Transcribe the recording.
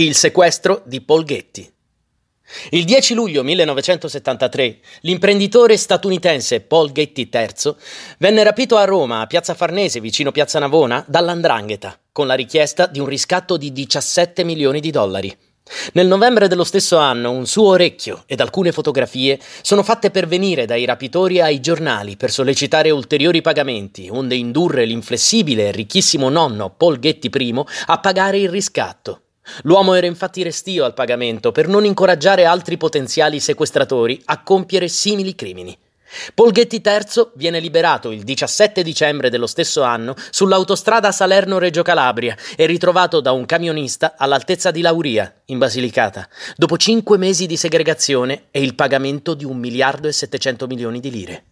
Il sequestro di Paul Getty. Il 10 luglio 1973 l'imprenditore statunitense Paul Getty III venne rapito a Roma, a Piazza Farnese, vicino Piazza Navona, dall'Andrangheta, con la richiesta di un riscatto di 17 milioni di dollari. Nel novembre dello stesso anno un suo orecchio ed alcune fotografie sono fatte pervenire dai rapitori ai giornali per sollecitare ulteriori pagamenti, onde indurre l'inflessibile e ricchissimo nonno Paul Getty I a pagare il riscatto. L'uomo era infatti restio al pagamento per non incoraggiare altri potenziali sequestratori a compiere simili crimini. Paul Getty III viene liberato il 17 dicembre dello stesso anno sull'autostrada Salerno-Reggio Calabria e ritrovato da un camionista all'altezza di Lauria, in Basilicata, dopo cinque mesi di segregazione e il pagamento di un miliardo e 700 milioni di lire.